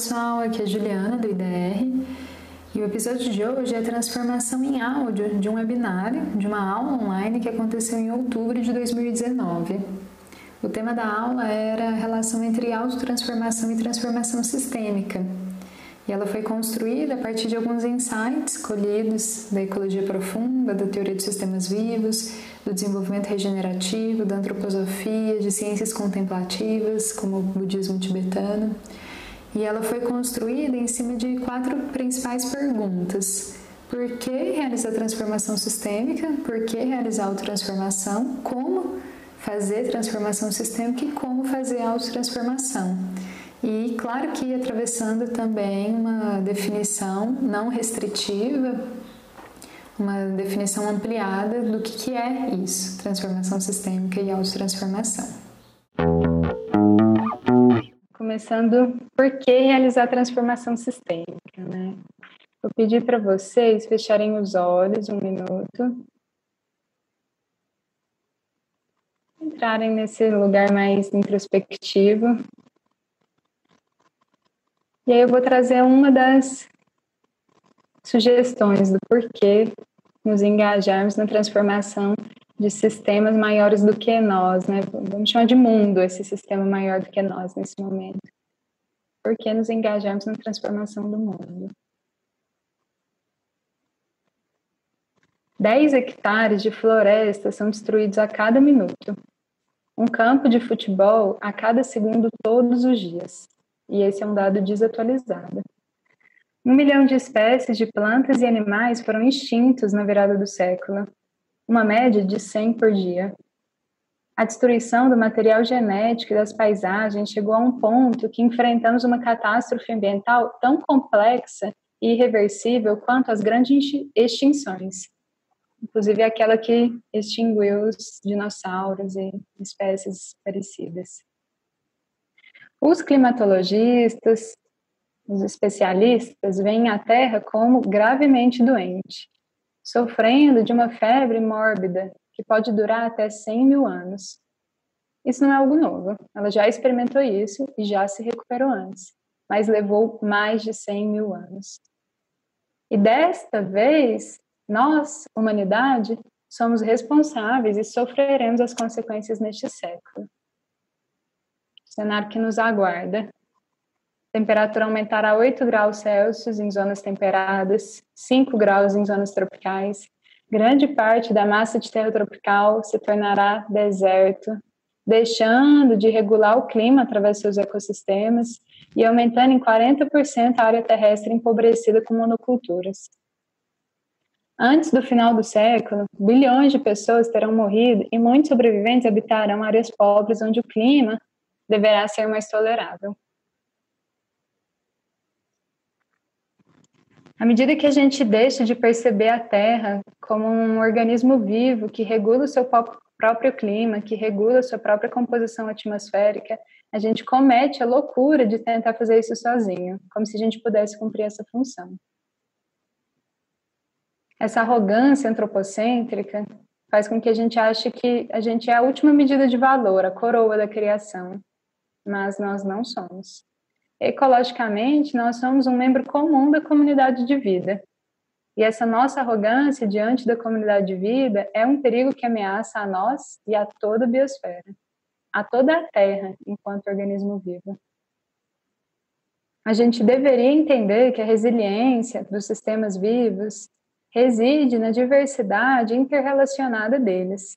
pessoal, aqui é a Juliana do IDR e o episódio de hoje é a transformação em áudio de um webinário, de uma aula online que aconteceu em outubro de 2019. O tema da aula era a relação entre autotransformação e transformação sistêmica. E ela foi construída a partir de alguns insights colhidos da ecologia profunda, da teoria de sistemas vivos, do desenvolvimento regenerativo, da antroposofia, de ciências contemplativas, como o budismo tibetano. E ela foi construída em cima de quatro principais perguntas. Por que realizar transformação sistêmica? Por que realizar autotransformação? Como fazer transformação sistêmica e como fazer autotransformação? E claro que atravessando também uma definição não restritiva, uma definição ampliada do que, é isso, transformação sistêmica e autotransformação. Começando, por que realizar transformação sistêmica, né? Vou pedir para vocês fecharem os olhos um minuto. Entrarem nesse lugar mais introspectivo. E aí eu vou trazer uma das sugestões do porquê nos engajarmos na transformação de sistemas maiores do que nós, né? Vamos chamar de mundo esse sistema maior do que nós nesse momento. Por que nos engajarmos na transformação do mundo? 10 hectares de floresta são destruídos a cada minuto. Um campo de futebol a cada segundo todos os dias. E esse é um dado desatualizado. Um milhão de espécies de plantas e animais foram extintos na virada do século, uma média de 100 por dia. A destruição do material genético e das paisagens chegou a um ponto que enfrentamos uma catástrofe ambiental tão complexa e irreversível quanto as grandes extinções, inclusive aquela que extinguiu os dinossauros e espécies parecidas. Os climatologistas, os especialistas veem a Terra como gravemente doente, sofrendo de uma febre mórbida que pode durar até 100 mil anos. Isso não é algo novo, ela já experimentou isso e já se recuperou antes, mas levou mais de 100 mil anos. E desta vez, nós, humanidade, somos responsáveis e sofreremos as consequências neste século. O cenário que nos aguarda temperatura aumentará 8 graus Celsius em zonas temperadas, 5 graus em zonas tropicais. Grande parte da massa de terra tropical se tornará deserto, deixando de regular o clima através de seus ecossistemas e aumentando em 40% a área terrestre empobrecida com monoculturas. Antes do final do século, bilhões de pessoas terão morrido e muitos sobreviventes habitarão áreas pobres onde o clima deverá ser mais tolerável. À medida que a gente deixa de perceber a Terra como um organismo vivo que regula o seu próprio clima, que regula a sua própria composição atmosférica, a gente comete a loucura de tentar fazer isso sozinho, como se a gente pudesse cumprir essa função. Essa arrogância antropocêntrica faz com que a gente ache que a gente é a última medida de valor, a coroa da criação, mas nós não somos. Ecologicamente, nós somos um membro comum da comunidade de vida. E essa nossa arrogância diante da comunidade de vida é um perigo que ameaça a nós e a toda a biosfera, a toda a Terra enquanto organismo vivo. A gente deveria entender que a resiliência dos sistemas vivos reside na diversidade interrelacionada deles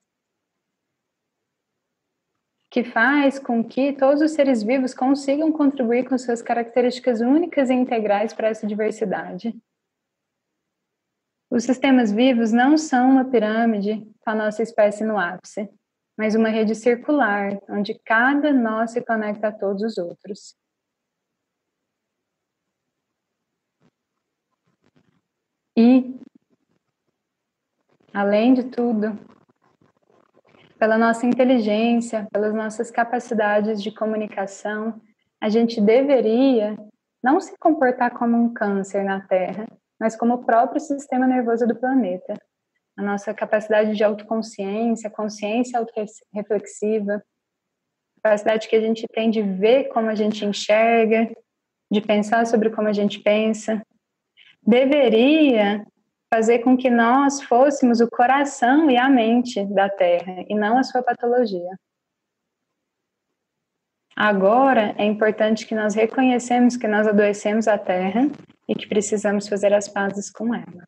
que faz com que todos os seres vivos consigam contribuir com suas características únicas e integrais para essa diversidade. Os sistemas vivos não são uma pirâmide com a nossa espécie no ápice, mas uma rede circular, onde cada nó se conecta a todos os outros. E, além de tudo, pela nossa inteligência, pelas nossas capacidades de comunicação, a gente deveria não se comportar como um câncer na Terra, mas como o próprio sistema nervoso do planeta. A nossa capacidade de autoconsciência, consciência autoreflexiva, capacidade que a gente tem de ver como a gente enxerga, de pensar sobre como a gente pensa, deveria fazer com que nós fôssemos o coração e a mente da Terra e não a sua patologia. Agora é importante que nós reconhecemos que nós adoecemos a Terra e que precisamos fazer as pazes com ela.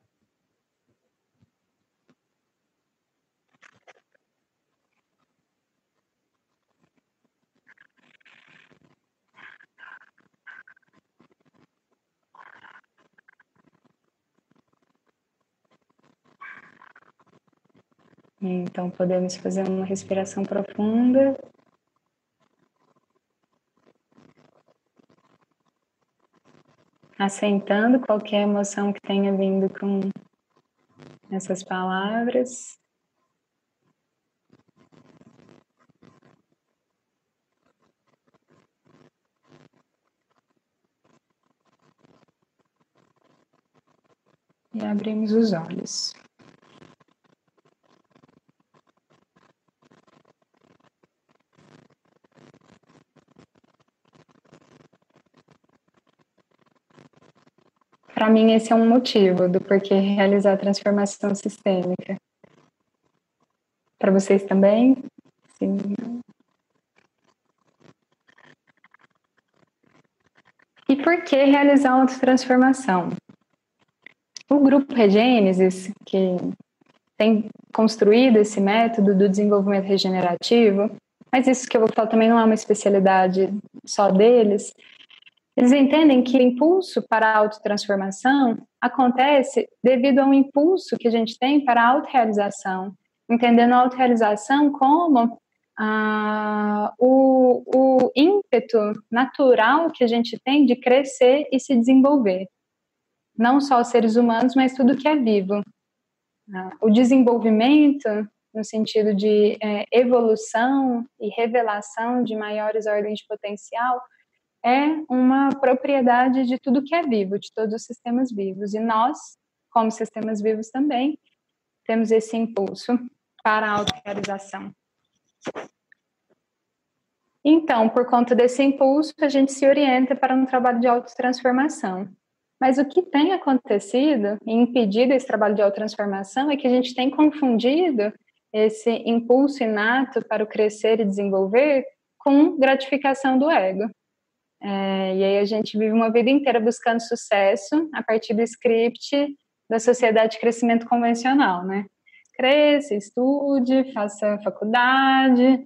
Então, podemos fazer uma respiração profunda. Assentando qualquer emoção que tenha vindo com essas palavras. E abrimos os olhos. Para mim, esse é um motivo do porquê realizar a transformação sistêmica. Para vocês também? Sim. E por que realizar a autotransformação? O grupo Regênesis, que tem construído esse método do desenvolvimento regenerativo, mas isso que eu vou falar também não é uma especialidade só deles, eles entendem que o impulso para a autotransformação acontece devido a um impulso que a gente tem para a autorrealização, entendendo a autorrealização como ah, o, o ímpeto natural que a gente tem de crescer e se desenvolver. Não só os seres humanos, mas tudo que é vivo. Ah, o desenvolvimento, no sentido de é, evolução e revelação de maiores ordens de potencial, é uma propriedade de tudo que é vivo, de todos os sistemas vivos. E nós, como sistemas vivos também, temos esse impulso para a autorrealização. Então, por conta desse impulso, a gente se orienta para um trabalho de autotransformação. Mas o que tem acontecido e impedido esse trabalho de autotransformação é que a gente tem confundido esse impulso inato para o crescer e desenvolver com gratificação do ego. É, e aí a gente vive uma vida inteira buscando sucesso a partir do script da sociedade de crescimento convencional, né? Cresça, estude, faça faculdade,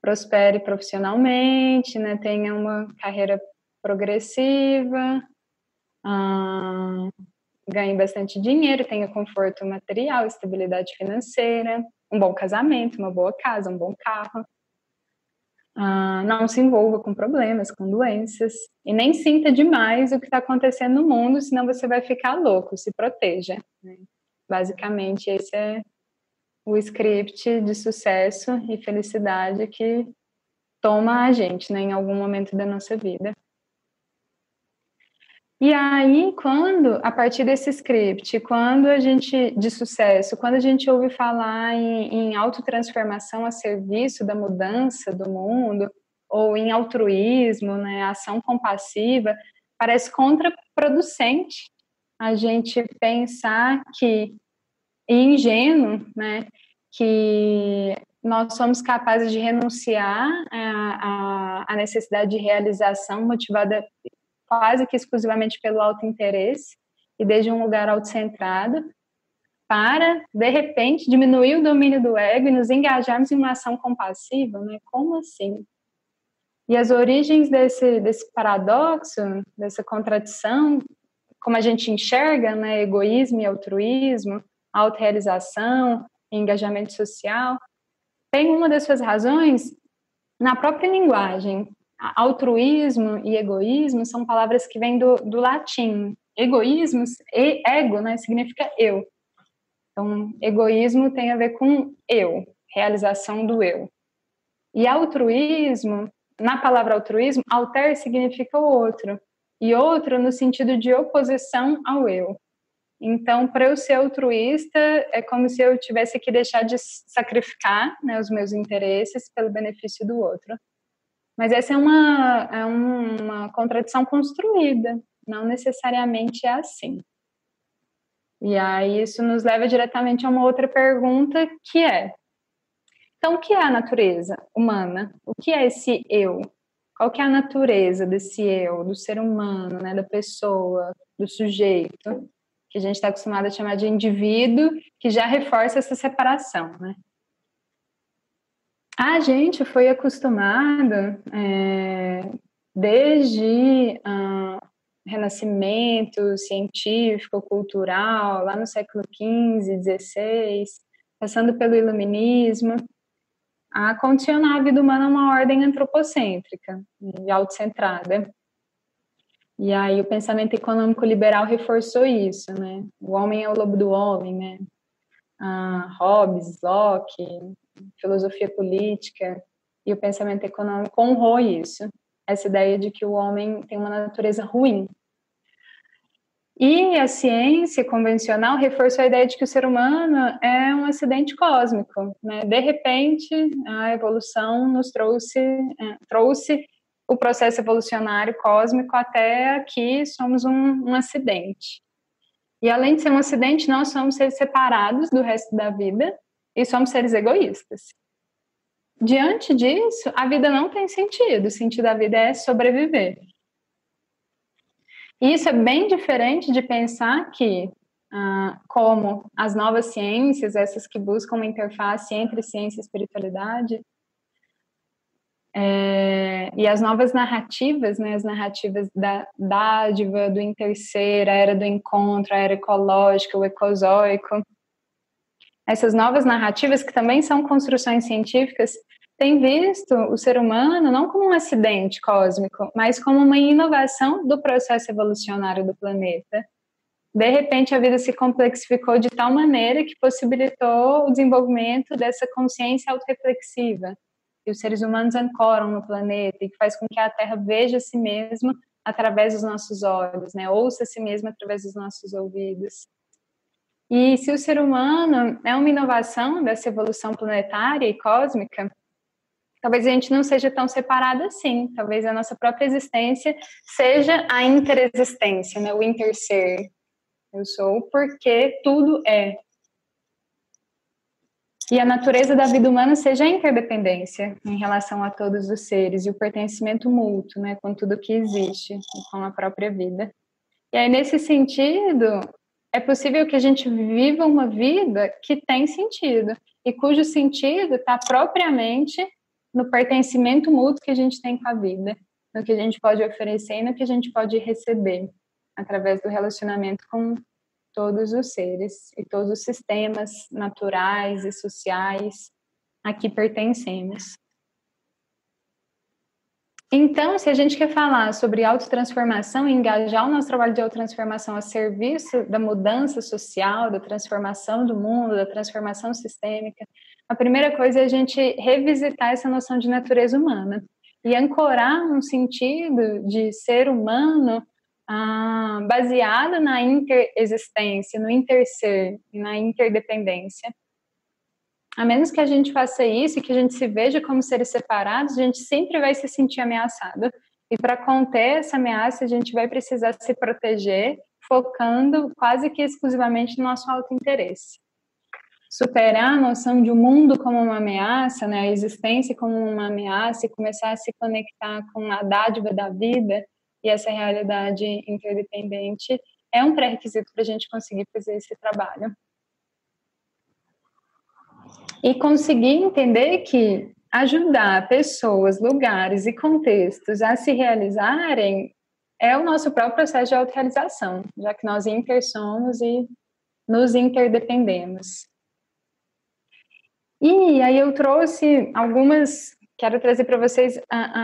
prospere profissionalmente, né? Tenha uma carreira progressiva, ganhe bastante dinheiro, tenha conforto material, estabilidade financeira, um bom casamento, uma boa casa, um bom carro. Ah, não se envolva com problemas, com doenças, e nem sinta demais o que está acontecendo no mundo, senão você vai ficar louco, se proteja. Né? Basicamente, esse é o script de sucesso e felicidade que toma a gente né, em algum momento da nossa vida. E aí, quando, a partir desse script, quando a gente, de sucesso, quando a gente ouve falar em, em autotransformação a serviço da mudança do mundo, ou em altruísmo, né, ação compassiva, parece contraproducente a gente pensar que, e ingênuo, né, que nós somos capazes de renunciar à necessidade de realização motivada quase que exclusivamente pelo autointeresse e desde um lugar autocentrado, para, de repente, diminuir o domínio do ego e nos engajarmos em uma ação compassiva, né? Como assim? E as origens desse, desse paradoxo, dessa contradição, como a gente enxerga, né? Egoísmo e altruísmo, autorrealização, engajamento social, tem uma das suas razões na própria linguagem, altruísmo e egoísmo são palavras que vêm do, do latim. Egoísmo, e, ego, né, significa eu. Então, egoísmo tem a ver com eu, realização do eu. E altruísmo, na palavra altruísmo, alter significa o outro. E outro no sentido de oposição ao eu. Então, para eu ser altruísta, é como se eu tivesse que deixar de sacrificar né, os meus interesses pelo benefício do outro. Mas essa é uma, é uma contradição construída, não necessariamente é assim. E aí isso nos leva diretamente a uma outra pergunta que é: então o que é a natureza humana? O que é esse eu? Qual que é a natureza desse eu, do ser humano, né, da pessoa, do sujeito, que a gente está acostumado a chamar de indivíduo, que já reforça essa separação, né? A gente foi acostumado é, desde uh, renascimento científico, cultural, lá no século XV, XVI, passando pelo iluminismo, a condicionar a vida humana uma ordem antropocêntrica e autocentrada. E aí o pensamento econômico liberal reforçou isso, né? O homem é o lobo do homem, né? Ah, Hobbes, Locke, filosofia política e o pensamento econômico honrou isso, essa ideia de que o homem tem uma natureza ruim. E a ciência convencional reforçou a ideia de que o ser humano é um acidente cósmico. Né? De repente, a evolução nos trouxe, é, trouxe o processo evolucionário cósmico até aqui, somos um, um acidente. E além de ser um acidente, nós somos seres separados do resto da vida e somos seres egoístas. Diante disso, a vida não tem sentido. O sentido da vida é sobreviver. E isso é bem diferente de pensar que, ah, como as novas ciências, essas que buscam uma interface entre ciência e espiritualidade, é, e as novas narrativas, né, as narrativas da dádiva, do interser, a era do encontro, a era ecológica, o ecozoico, essas novas narrativas, que também são construções científicas, têm visto o ser humano não como um acidente cósmico, mas como uma inovação do processo evolucionário do planeta. De repente, a vida se complexificou de tal maneira que possibilitou o desenvolvimento dessa consciência autorreflexiva, que os seres humanos ancoram no planeta e que faz com que a Terra veja si mesma através dos nossos olhos, né? ouça si mesma através dos nossos ouvidos. E se o ser humano é uma inovação dessa evolução planetária e cósmica, talvez a gente não seja tão separado assim. Talvez a nossa própria existência seja a interexistência, né? o interser. Eu sou porque tudo é. E a natureza da vida humana seja a interdependência em relação a todos os seres e o pertencimento mútuo, né, com tudo que existe, com a própria vida. E aí, nesse sentido, é possível que a gente viva uma vida que tem sentido e cujo sentido está propriamente no pertencimento mútuo que a gente tem com a vida, no que a gente pode oferecer e no que a gente pode receber através do relacionamento com todos os seres e todos os sistemas naturais e sociais a que pertencemos. Então, se a gente quer falar sobre autotransformação e engajar o nosso trabalho de autotransformação a serviço da mudança social, da transformação do mundo, da transformação sistêmica, a primeira coisa é a gente revisitar essa noção de natureza humana e ancorar um sentido de ser humano ah, baseado na interexistência, no interser, na interdependência a menos que a gente faça isso e que a gente se veja como seres separados, a gente sempre vai se sentir ameaçado. E para conter essa ameaça, a gente vai precisar se proteger, focando quase que exclusivamente no nosso autointeresse. Superar a noção de um mundo como uma ameaça, né, a existência como uma ameaça e começar a se conectar com a dádiva da vida e essa realidade interdependente é um pré-requisito para a gente conseguir fazer esse trabalho e conseguir entender que ajudar pessoas, lugares e contextos a se realizarem é o nosso próprio processo de autorrealização, já que nós intersomos e nos interdependemos. E aí eu trouxe algumas, quero trazer para vocês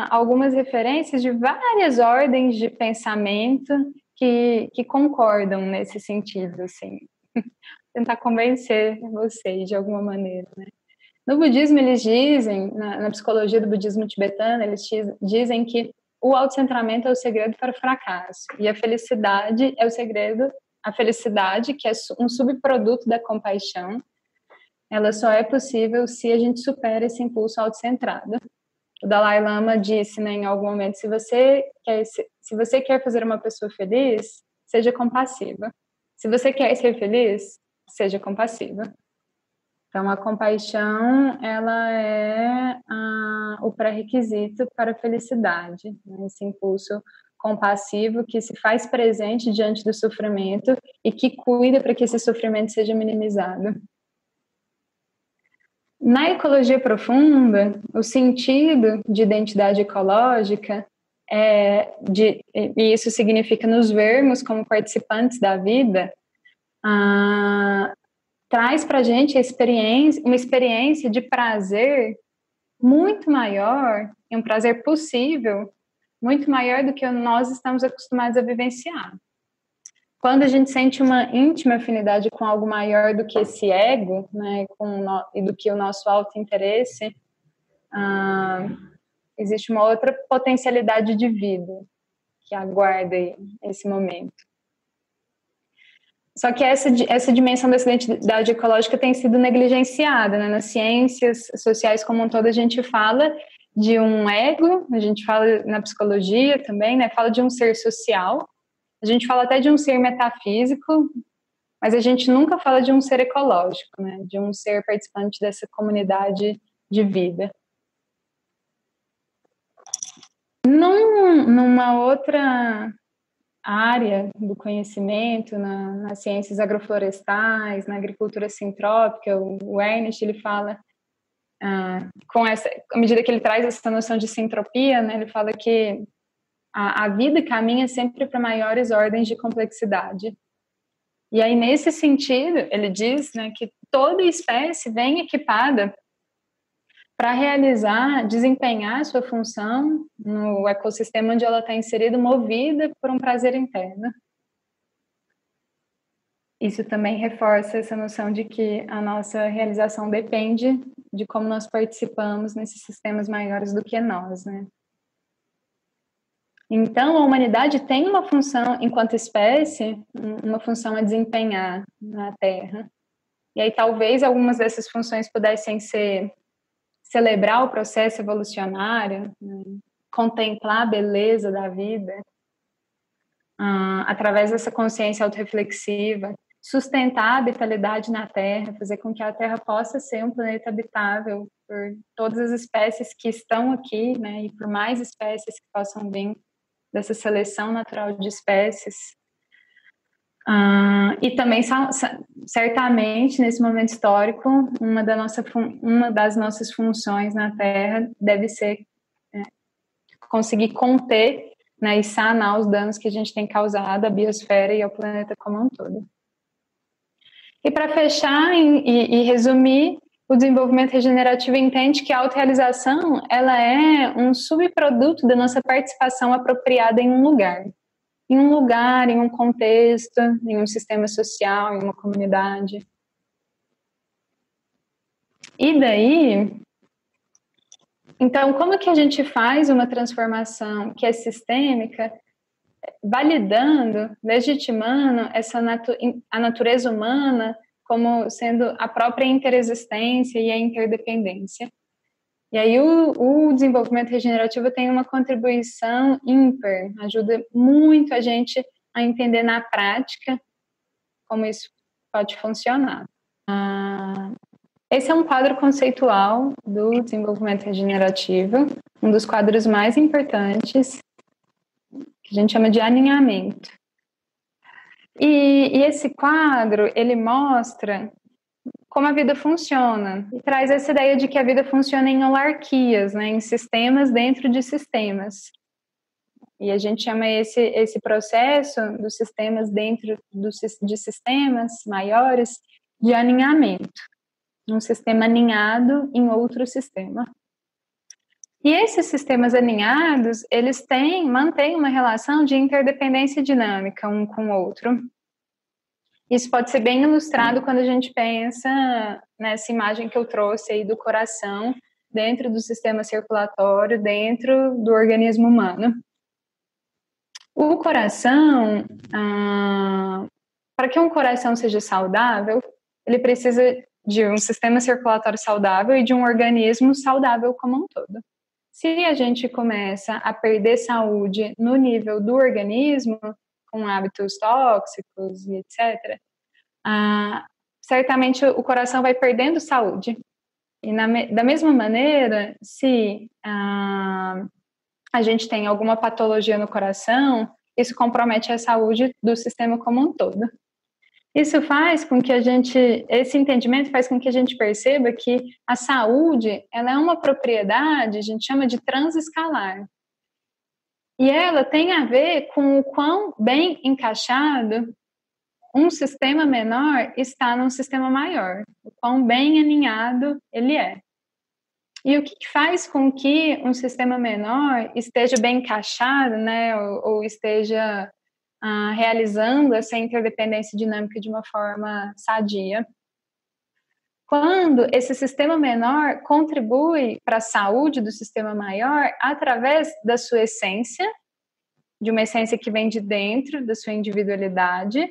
algumas referências de várias ordens de pensamento que, que concordam nesse sentido, assim tentar convencer vocês de alguma maneira, né? No budismo, eles dizem, na, na psicologia do budismo tibetano, eles dizem que o autocentramento é o segredo para o fracasso e a felicidade é o segredo, a felicidade, que é um subproduto da compaixão, ela só é possível se a gente supera esse impulso autocentrado. o Dalai Lama disse né, em algum momento: se você, quer, se, se você quer fazer uma pessoa feliz, seja compassiva. Se você quer ser feliz, seja compassiva. Então, a compaixão, ela é a, o pré-requisito para a felicidade, né? esse impulso compassivo que se faz presente diante do sofrimento e que cuida para que esse sofrimento seja minimizado. Na ecologia profunda, o sentido de identidade ecológica é de, e isso significa nos vermos como participantes da vida, ah, traz para a gente experiência, uma experiência de prazer muito maior, e um prazer possível, muito maior do que nós estamos acostumados a vivenciar. Quando a gente sente uma íntima afinidade com algo maior do que esse ego, né, com no, e do que o nosso auto-interesse, ah, existe uma outra potencialidade de vida que aguarda esse momento. Só que essa, essa dimensão da identidade ecológica tem sido negligenciada, né? Nas ciências sociais como um todo, a gente fala de um ego, a gente fala na psicologia também, né? Fala de um ser social, a gente fala até de um ser metafísico, mas a gente nunca fala de um ser ecológico, né? De um ser participante dessa comunidade de vida. Num, numa outra área do conhecimento na, nas ciências agroflorestais, na agricultura sintrópica, o, Ernest ele fala ah, com essa, à medida que ele traz essa noção de sintropia, né, ele fala que a, a vida caminha sempre para maiores ordens de complexidade. E aí nesse sentido, ele diz, né, que toda espécie vem equipada para realizar, desempenhar sua função no ecossistema onde ela está inserida, movida por um prazer interno. Isso também reforça essa noção de que a nossa realização depende de como nós participamos nesses sistemas maiores do que nós, né? Então, a humanidade tem uma função, enquanto espécie, uma função a desempenhar na Terra. E aí, talvez algumas dessas funções pudessem ser celebrar o processo evolucionário, né? contemplar a beleza da vida, uh, através dessa consciência autorreflexiva, sustentar a habitabilidade na Terra, fazer com que a Terra possa ser um planeta habitável por todas as espécies que estão aqui, né, e por mais espécies que possam vir dessa seleção natural de espécies. Uh, e também, certamente, nesse momento histórico, uma, da nossa, uma das nossas funções na Terra deve ser é, conseguir conter né, e sanar os danos que a gente tem causado à biosfera e ao planeta como um todo. E para fechar e, e, resumir, o desenvolvimento regenerativo entende que a autorrealização ela é um subproduto da nossa participação apropriada em um lugar em um lugar, em um contexto, em um sistema social, em uma comunidade. E daí, então, como que a gente faz uma transformação que é sistêmica, validando, legitimando essa natu a natureza humana como sendo a própria interexistência e a interdependência? E aí o, o, desenvolvimento regenerativo tem uma contribuição ímpar, ajuda muito a gente a entender na prática como isso pode funcionar. Ah, esse é um quadro conceitual do desenvolvimento regenerativo, um dos quadros mais importantes, que a gente chama de alinhamento. E, e esse quadro, ele mostra como a vida funciona e traz essa ideia de que a vida funciona em holarquias, né, em sistemas dentro de sistemas. E a gente chama esse, esse processo dos sistemas dentro do, de sistemas maiores de alinhamento. Um sistema alinhado em outro sistema. E esses sistemas alinhados, eles têm, mantêm uma relação de interdependência dinâmica um com o outro. Isso pode ser bem ilustrado quando a gente pensa nessa imagem que eu trouxe aí do coração dentro do sistema circulatório, dentro do organismo humano. O coração, ah, para que um coração seja saudável, ele precisa de um sistema circulatório saudável e de um organismo saudável como um todo. se a gente começa a perder saúde no nível do organismo, com hábitos tóxicos e etc., ah, certamente o coração vai perdendo saúde. E na, da mesma maneira, se ah, a gente tem alguma patologia no coração, isso compromete a saúde do sistema como um todo. Isso faz com que a gente, esse entendimento faz com que a gente perceba que a saúde, ela é uma propriedade, a gente chama de transescalar. E ela tem a ver com o quão bem encaixado um sistema menor está num sistema maior, o quão bem alinhado ele é. E o que faz com que um sistema menor esteja bem encaixado, né, ou, ou esteja ah, realizando essa interdependência dinâmica de uma forma sadia? Quando esse sistema menor contribui para a saúde do sistema maior através da sua essência, de uma essência que vem de dentro da sua individualidade,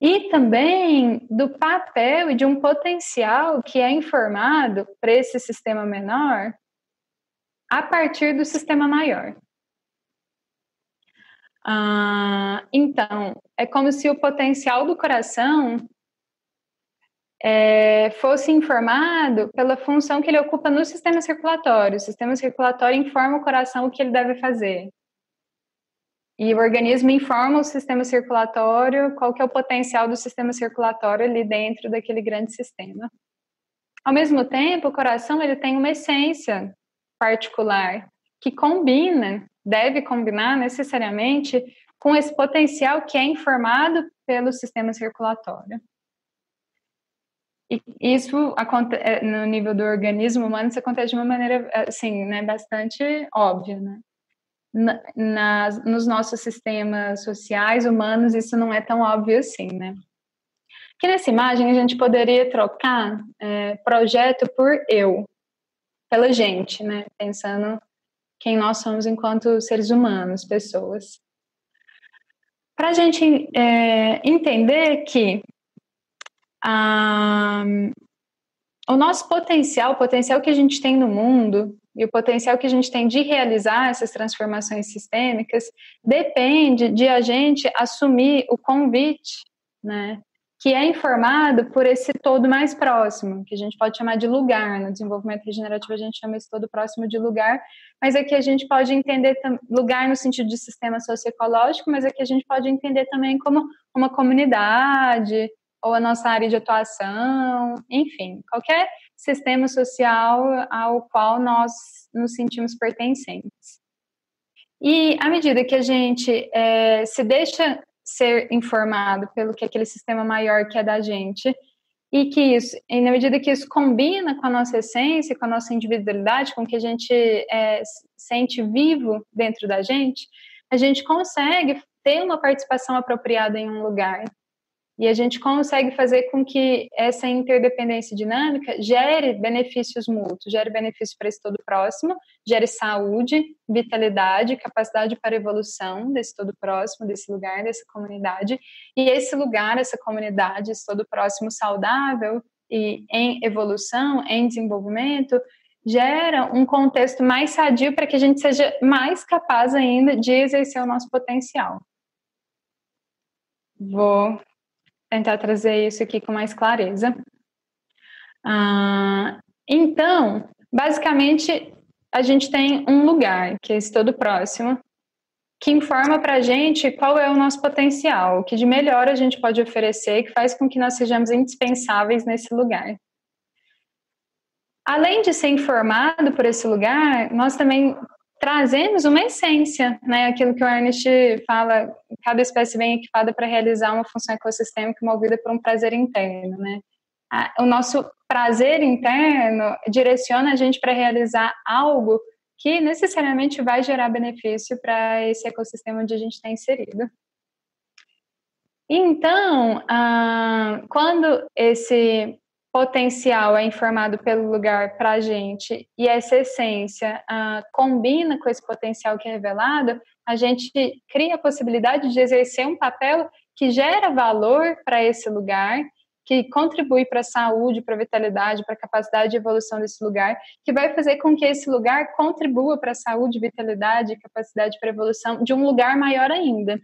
e também do papel e de um potencial que é informado para esse sistema menor a partir do sistema maior. Ah, então, é como se o potencial do coração é, fosse informado pela função que ele ocupa no sistema circulatório. O sistema circulatório informa o coração o que ele deve fazer. E o organismo informa o sistema circulatório qual que é o potencial do sistema circulatório ali dentro daquele grande sistema. Ao mesmo tempo, o coração ele tem uma essência particular que combina, deve combinar necessariamente com esse potencial que é informado pelo sistema circulatório. E isso é, no nível do organismo humano isso acontece de uma maneira assim, né, bastante óbvia, né? nas, nos nossos sistemas sociais, humanos, isso não é tão óbvio assim, né? Aqui nessa imagem a gente poderia trocar é, projeto por eu, pela gente, né? Pensando quem nós somos enquanto seres humanos, pessoas. Para a gente é, entender que o nosso potencial, o potencial que a gente tem no mundo, e o potencial que a gente tem de realizar essas transformações sistêmicas depende de a gente assumir o convite, né, que é informado por esse todo mais próximo, que a gente pode chamar de lugar. No desenvolvimento regenerativo, a gente chama esse todo próximo de lugar, mas aqui a gente pode entender lugar no sentido de sistema socioecológico, mas aqui a gente pode entender também como uma comunidade ou a nossa área de atuação, enfim, qualquer sistema social ao qual nós nos sentimos pertencentes. E à medida que a gente é, se deixa ser informado pelo que aquele sistema maior quer da gente, e que isso, e na medida que isso combina com a nossa essência, com a nossa individualidade, com o que a gente é, sente vivo dentro da gente, a gente consegue ter uma participação apropriada em um lugar, e a gente consegue fazer com que essa interdependência dinâmica gere benefícios mútuos, gere benefícios para esse todo próximo, gere saúde, vitalidade, capacidade para evolução desse todo próximo, desse lugar, dessa comunidade. E esse lugar, essa comunidade, esse todo próximo saudável e em evolução, em desenvolvimento, gera um contexto mais sadio para que a gente seja mais capaz ainda de exercer o nosso potencial. Vou tentar trazer isso aqui com mais clareza. Ah, então, basicamente, a gente tem um lugar, que é esse todo próximo, que informa para a gente qual é o nosso potencial, o que de melhor a gente pode oferecer, que faz com que nós sejamos indispensáveis nesse lugar. Além de ser informado por esse lugar, nós também trazemos uma essência, né? Aquilo que o Ernest fala, cada espécie vem equipada para realizar uma função ecossistêmica movida por um prazer interno, né? O nosso prazer interno direciona a gente para realizar algo que necessariamente vai gerar benefício para esse ecossistema onde a gente está inserido. Então, ah, quando esse potencial é informado pelo lugar para a gente e essa essência uh, combina com esse potencial que é revelado, a gente cria a possibilidade de exercer um papel que gera valor para esse lugar, que contribui para a saúde, para a vitalidade, para a capacidade de evolução desse lugar, que vai fazer com que esse lugar contribua para a saúde, vitalidade capacidade para evolução de um lugar maior ainda.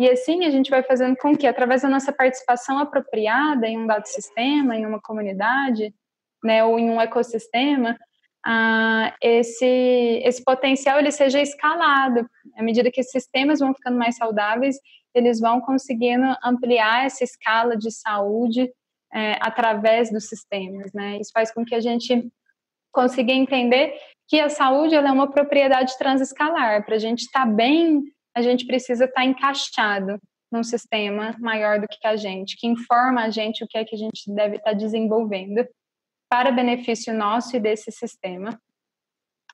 E assim a gente vai fazendo com que, através da nossa participação apropriada em um dado sistema, em uma comunidade, né, ou em um ecossistema, ah, esse, esse potencial ele seja escalado. À medida que os sistemas vão ficando mais saudáveis, eles vão conseguindo ampliar essa escala de saúde é, através dos sistemas. Né? Isso faz com que a gente consiga entender que a saúde é uma propriedade transescalar. Para a gente estar tá bem, a gente precisa estar tá encaixado num sistema maior do que a gente, que informa a gente o que é que a gente deve estar tá desenvolvendo para benefício nosso e desse sistema.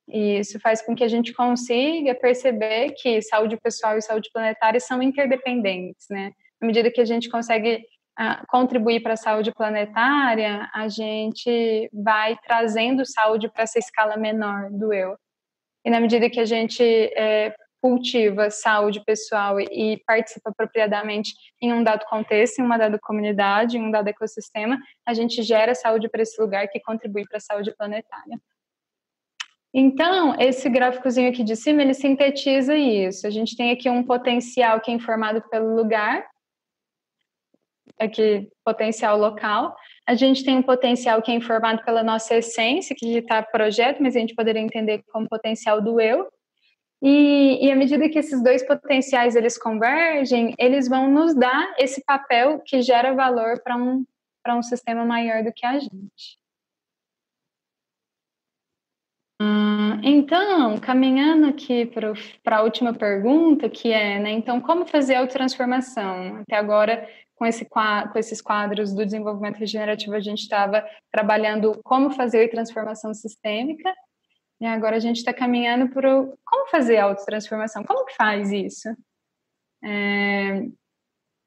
E isso faz com que a gente consiga perceber que saúde pessoal e saúde planetária são interdependentes, né? À medida que a gente consegue uh, contribuir para a saúde planetária, a gente vai trazendo saúde para essa escala menor do eu. E na medida que a gente é, cultiva saúde pessoal e, participa apropriadamente em um dado contexto, em uma dada comunidade, em um dado ecossistema, a gente gera saúde para esse lugar que contribui para a saúde planetária. Então, esse gráficozinho aqui de cima, ele sintetiza isso. A gente tem aqui um potencial que é informado pelo lugar, aqui, potencial local. A gente tem um potencial que é informado pela nossa essência, que está projeto, mas a gente poderia entender como potencial do eu. E, e à medida que esses dois potenciais eles convergem, eles vão nos dar esse papel que gera valor para um, um sistema maior do que a gente. Hum, então, caminhando aqui para a última pergunta, que é, né, então, como fazer a transformação? Até agora, com, esse, com esses quadros do desenvolvimento regenerativo, a gente estava trabalhando como fazer a transformação sistêmica, e agora a gente está caminhando para como fazer a autotransformação, como que faz isso? É,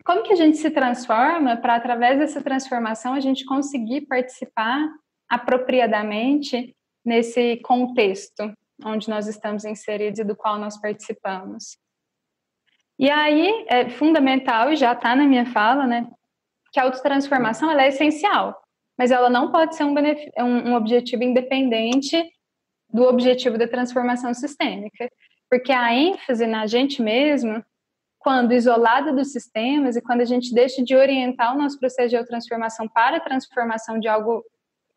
como que a gente se transforma para, através dessa transformação, a gente conseguir participar apropriadamente nesse contexto onde nós estamos inseridos e do qual nós participamos. E aí é fundamental, e já está na minha fala, né, que a autotransformação ela é essencial, mas ela não pode ser um, um, um objetivo independente do objetivo da transformação sistêmica, porque a ênfase na gente mesmo, quando isolada dos sistemas e quando a gente deixa de orientar o nosso processo de transformação para a transformação de algo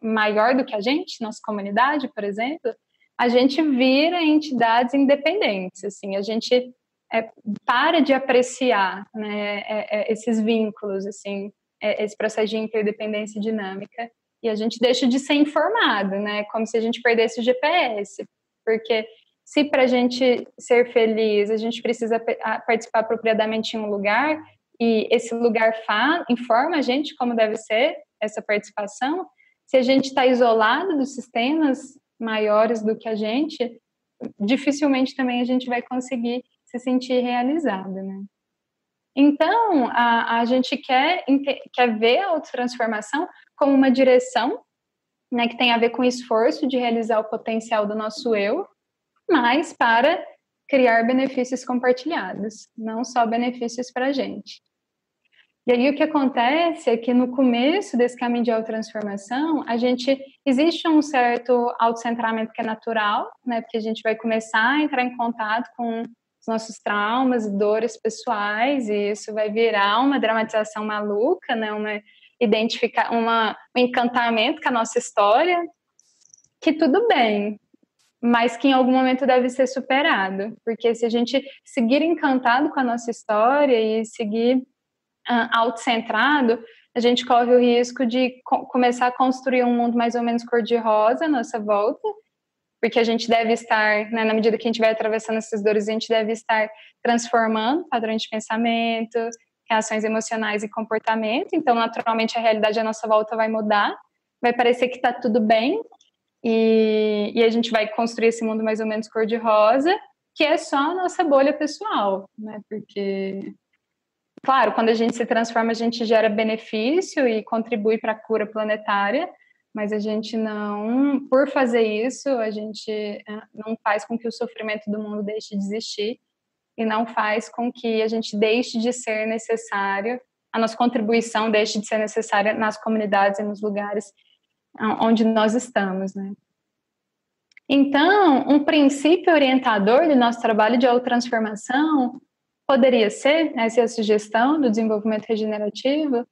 maior do que a gente, nossa comunidade, por exemplo, a gente vira entidades independentes, assim, a gente é, para de apreciar né, é, é, esses vínculos, assim, é, esse processo de interdependência dinâmica, e a gente deixa de ser informado, né, como se a gente perdesse o GPS, porque se para a gente ser feliz a gente precisa participar apropriadamente em um lugar e esse lugar informa a gente como deve ser essa participação, se a gente está isolado dos sistemas maiores do que a gente, dificilmente também a gente vai conseguir se sentir realizado, né? Então, a, a gente quer, quer ver a autotransformação como uma direção, né, que tem a ver com o esforço de realizar o potencial do nosso eu, mas para criar benefícios compartilhados, não só benefícios para a gente. E aí o que acontece é que no começo desse caminho de autotransformação, a gente existe um certo autocentramento que é natural, né? Porque a gente vai começar a entrar em contato com os nossos traumas e dores pessoais, e isso vai virar uma dramatização maluca, né? Uma identificar uma, um encantamento com a nossa história, que tudo bem, mas que em algum momento deve ser superado, porque se a gente seguir encantado com a nossa história e seguir uh, autocentrado, a gente corre o risco de co começar a construir um mundo mais ou menos cor-de-rosa à nossa volta, porque a gente deve estar, né, na medida que a gente vai atravessando essas dores, a gente deve estar transformando padrões de pensamento, reações emocionais e comportamento. Então, naturalmente, a realidade à nossa volta vai mudar, vai parecer que está tudo bem, e, e, a gente vai construir esse mundo mais ou menos cor-de-rosa, que é só a nossa bolha pessoal, né? Porque Claro, quando a gente se transforma, a gente gera benefício e contribui para a cura planetária, mas a gente não, por fazer isso, a gente eh, não faz com que o sofrimento do mundo deixe de existir e não faz com que a gente deixe de ser necessário a nossa contribuição deixe de ser necessária nas comunidades e nos lugares onde nós estamos, né? Então, um princípio orientador do nosso trabalho de autotransformação poderia ser, essa é a sugestão do desenvolvimento regenerativo,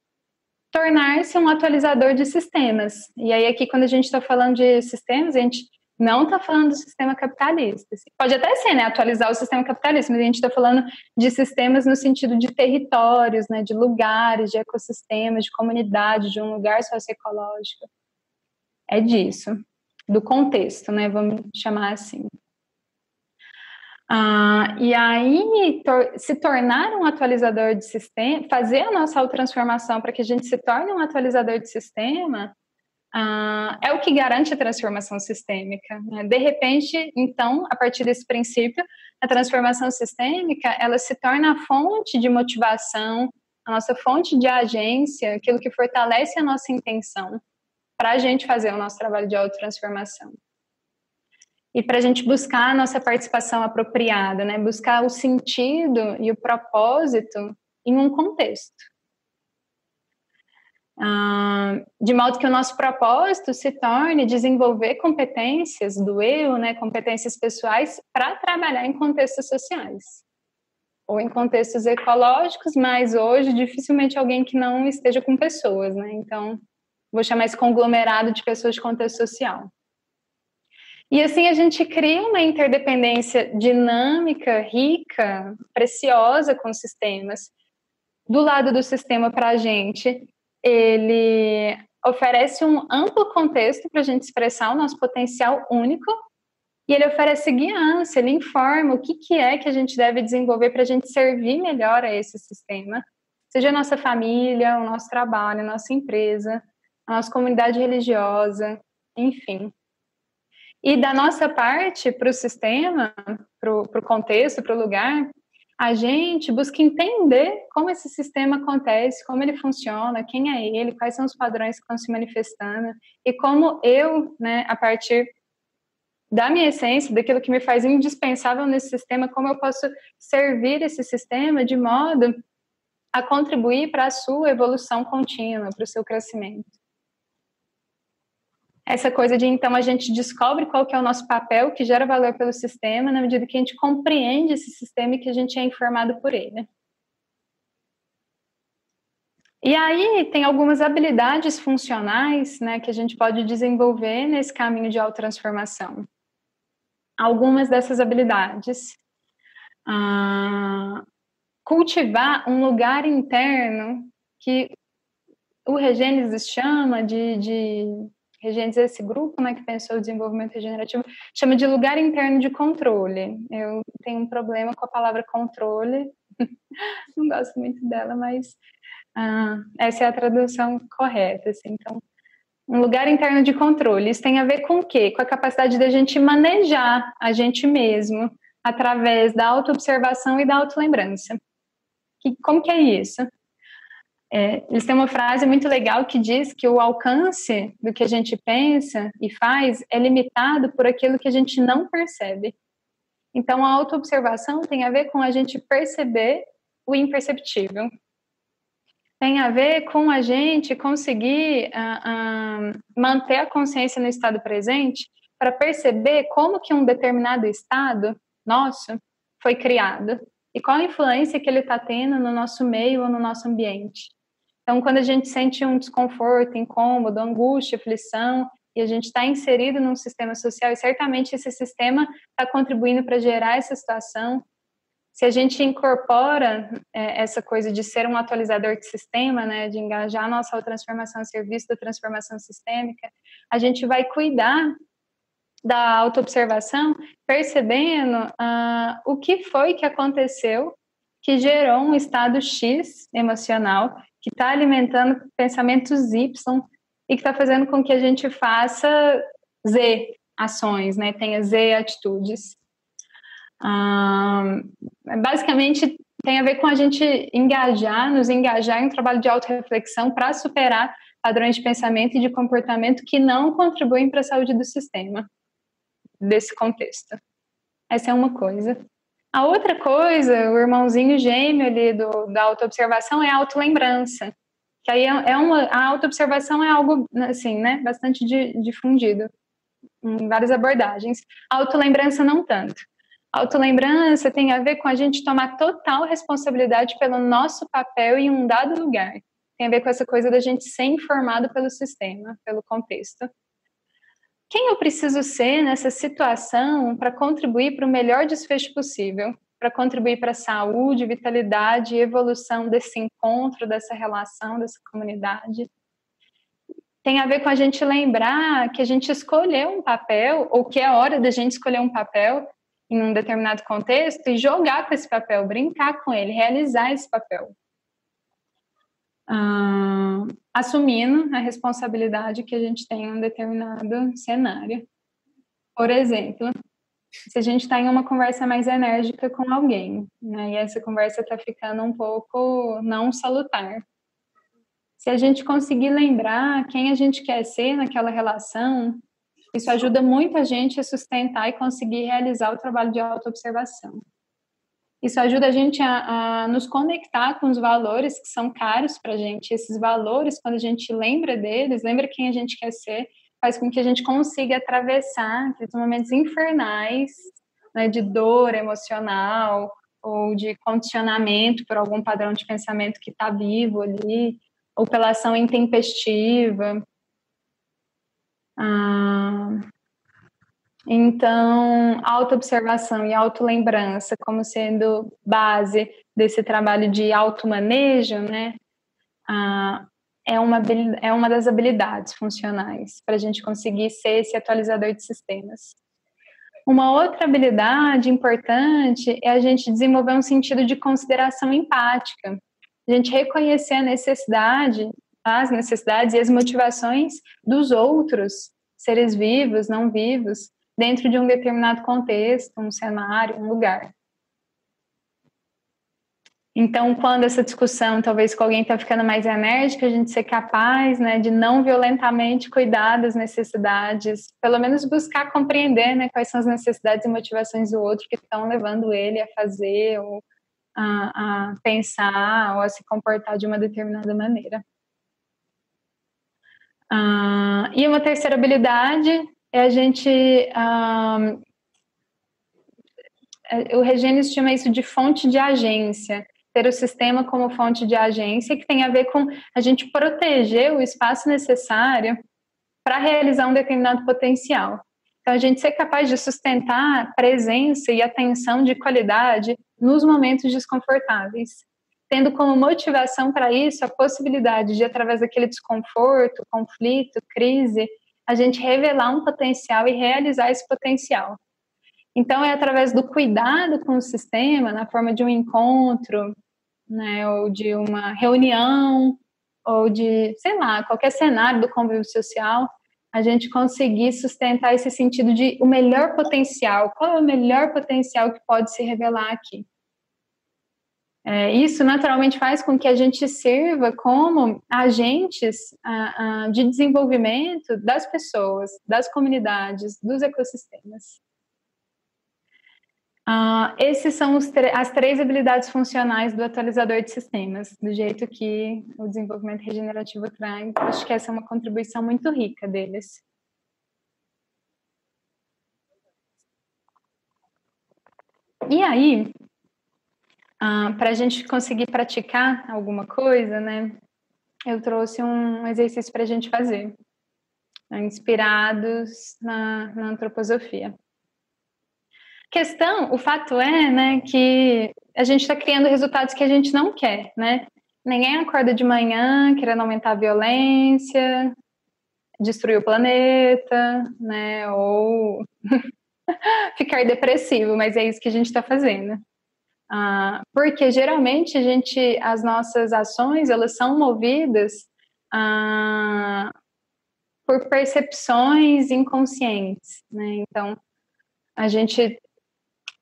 tornar-se um atualizador de sistemas. E aí, aqui, quando a gente está falando de sistemas, a gente não está falando do sistema capitalista. Assim. Pode até ser, né, atualizar o sistema capitalista, mas a gente está falando de sistemas no sentido de territórios, né, de lugares, de ecossistemas, de comunidade, de um lugar socioecológico. É disso, do contexto, né, vamos chamar assim. Ah, e aí, tor se tornar um atualizador de sistema, fazer a nossa autotransformação para que a gente se torne um atualizador de sistema, ah, é o que garante a transformação sistêmica. Né? De repente, então, a partir desse princípio, a transformação sistêmica, ela se torna a fonte de motivação, a nossa fonte de agência, aquilo que fortalece a nossa intenção para a gente fazer o nosso trabalho de autotransformação e para a gente buscar a nossa participação apropriada, né? Buscar o sentido e o propósito em um contexto. Ah, de modo que o nosso propósito se torne desenvolver competências do eu, né, competências pessoais, para trabalhar em contextos sociais ou em contextos ecológicos, mas hoje dificilmente alguém que não esteja com pessoas, né? Então, vou chamar esse conglomerado de pessoas de contexto social. E assim a gente cria uma interdependência dinâmica, rica, preciosa com os sistemas. Do lado do sistema para a gente, ele oferece um amplo contexto para a gente expressar o nosso potencial único e ele oferece guiança, ele informa o que, que é que a gente deve desenvolver para a gente servir melhor a esse sistema, seja a nossa família, o nosso trabalho, a nossa empresa, a nossa comunidade religiosa, enfim. E da nossa parte, para o sistema, para o contexto, para o lugar, a gente busca entender como esse sistema acontece, como ele funciona, quem é ele, quais são os padrões que estão se manifestando e como eu, né, a partir da minha essência, daquilo que me faz indispensável nesse sistema, como eu posso servir esse sistema de modo a contribuir para a sua evolução contínua, para o seu crescimento essa coisa de então a gente descobre qual que é o nosso papel que gera valor pelo sistema na medida que a gente compreende esse sistema e que a gente é informado por ele. E aí tem algumas habilidades funcionais, né, que a gente pode desenvolver nesse caminho de autotransformação. Algumas dessas habilidades. Ah, cultivar um lugar interno que o Regênesis chama de, de Regentes, esse grupo né, que pensou o desenvolvimento regenerativo, chama de lugar interno de controle. Eu tenho um problema com a palavra controle, não gosto muito dela, mas ah, essa é a tradução correta. Assim. Então, um lugar interno de controle. Isso tem a ver com o quê? Com a capacidade da gente manejar a gente mesmo através da autoobservação e da autolembrança. Que, como que é isso? É, eles têm uma frase muito legal que diz que o alcance do que a gente pensa e faz é limitado por aquilo que a gente não percebe. Então, a autoobservação tem a ver com a gente perceber o imperceptível. Tem a ver com a gente conseguir uh, uh, manter a consciência no estado presente para perceber como que um determinado estado nosso foi criado e qual a influência que ele está tendo no nosso meio ou no nosso ambiente. Então, quando a gente sente um desconforto, incômodo, angústia, aflição, e a gente está inserido num sistema social, e certamente esse sistema está contribuindo para gerar essa situação. Se a gente incorpora é, essa coisa de ser um atualizador de sistema, né, de engajar a nossa transformação a serviço da transformação sistêmica, a gente vai cuidar da autoobservação, percebendo uh, o que foi que aconteceu que gerou um estado X emocional que está alimentando pensamentos Y e que está fazendo com que a gente faça Z ações, né? Tenha Z atitudes. basicamente tem a ver com a gente engajar, nos engajar em um trabalho de autorreflexão para superar padrões de pensamento e de comportamento que não contribuem para a saúde do sistema, desse contexto. Essa é uma coisa. A outra coisa, o irmãozinho gêmeo ali do, da autoobservação é a autolembrança. Que aí é, é uma, a autoobservação é algo, assim, né, bastante difundido em várias abordagens. A autolembrança não tanto. A autolembrança tem a ver com a gente tomar total responsabilidade pelo nosso papel em um dado lugar. Tem a ver com essa coisa da gente ser informado pelo sistema, pelo contexto. Quem eu preciso ser nessa situação para contribuir para o melhor desfecho possível? Para contribuir para a saúde, vitalidade e evolução desse encontro, dessa relação, dessa comunidade? Tem a ver com a gente lembrar que a gente escolheu um papel, ou que é hora da gente escolher um papel em um determinado contexto e jogar com esse papel, brincar com ele, realizar esse papel. Ah, assumindo a responsabilidade que a gente tem em um determinado cenário. Por exemplo, se a gente está em uma conversa mais enérgica com alguém, né, e essa conversa está ficando um pouco não salutar. Se a gente conseguir lembrar quem a gente quer ser naquela relação, isso ajuda muito a gente a sustentar e conseguir realizar o trabalho de autoobservação. Isso ajuda a gente a, a, nos conectar com os valores que são caros para a gente. Esses valores, quando a gente lembra deles, lembra quem a gente quer ser, faz com que a gente consiga atravessar aqueles momentos infernais né, de dor emocional ou de condicionamento por algum padrão de pensamento que está vivo ali, ou pela ação intempestiva. Ah, então, autoobservação e autolembrança como sendo base desse trabalho de automanejo, né? Ah, é, uma, é uma das habilidades funcionais para a gente conseguir ser esse atualizador de sistemas. Uma outra habilidade importante é a gente desenvolver um sentido de consideração empática, a gente reconhecer a necessidade as necessidades e as motivações dos outros seres vivos, não vivos, dentro de um determinado contexto, um cenário, um lugar. Então, quando essa discussão, talvez com alguém está ficando mais enérgica, a gente ser capaz né, de não violentamente cuidar das necessidades, pelo menos buscar compreender né, quais são as necessidades e motivações do outro que estão levando ele a fazer, ou a, a pensar, ou a se comportar de uma determinada maneira. Uh, e uma terceira habilidade é a gente. Uh, o Regênis chama isso de fonte de agência, ter o sistema como fonte de agência, que tem a ver com a gente proteger o espaço necessário para realizar um determinado potencial. Então, a gente ser capaz de sustentar presença e atenção de qualidade nos momentos desconfortáveis tendo como motivação para isso a possibilidade de, através daquele desconforto, conflito, crise, a gente revelar um potencial e realizar esse potencial. Então, é através do cuidado com o sistema, na forma de um encontro, né, ou de uma reunião, ou de, sei lá, qualquer cenário do convívio social, a gente conseguir sustentar esse sentido de o melhor potencial, qual é o melhor potencial que pode se revelar aqui. É, isso naturalmente faz com que a gente sirva como agentes a, a, de desenvolvimento das pessoas, das comunidades, dos ecossistemas. Uh, esses são as três habilidades funcionais do atualizador de sistemas, do jeito que o desenvolvimento regenerativo traz. Acho que essa é uma contribuição muito rica deles. E aí, ah, para a gente conseguir praticar alguma coisa, né? Eu trouxe um exercício para a gente fazer, né, inspirados na, na antroposofia. Questão, o fato é, né, que a gente está criando resultados que a gente não quer, né? Ninguém acorda de manhã querendo aumentar a violência, destruir o planeta, né? Ou ficar depressivo, mas é isso que a gente está fazendo. Ah, porque geralmente a gente, as nossas ações, elas são movidas ah, por percepções inconscientes, né? Então, a gente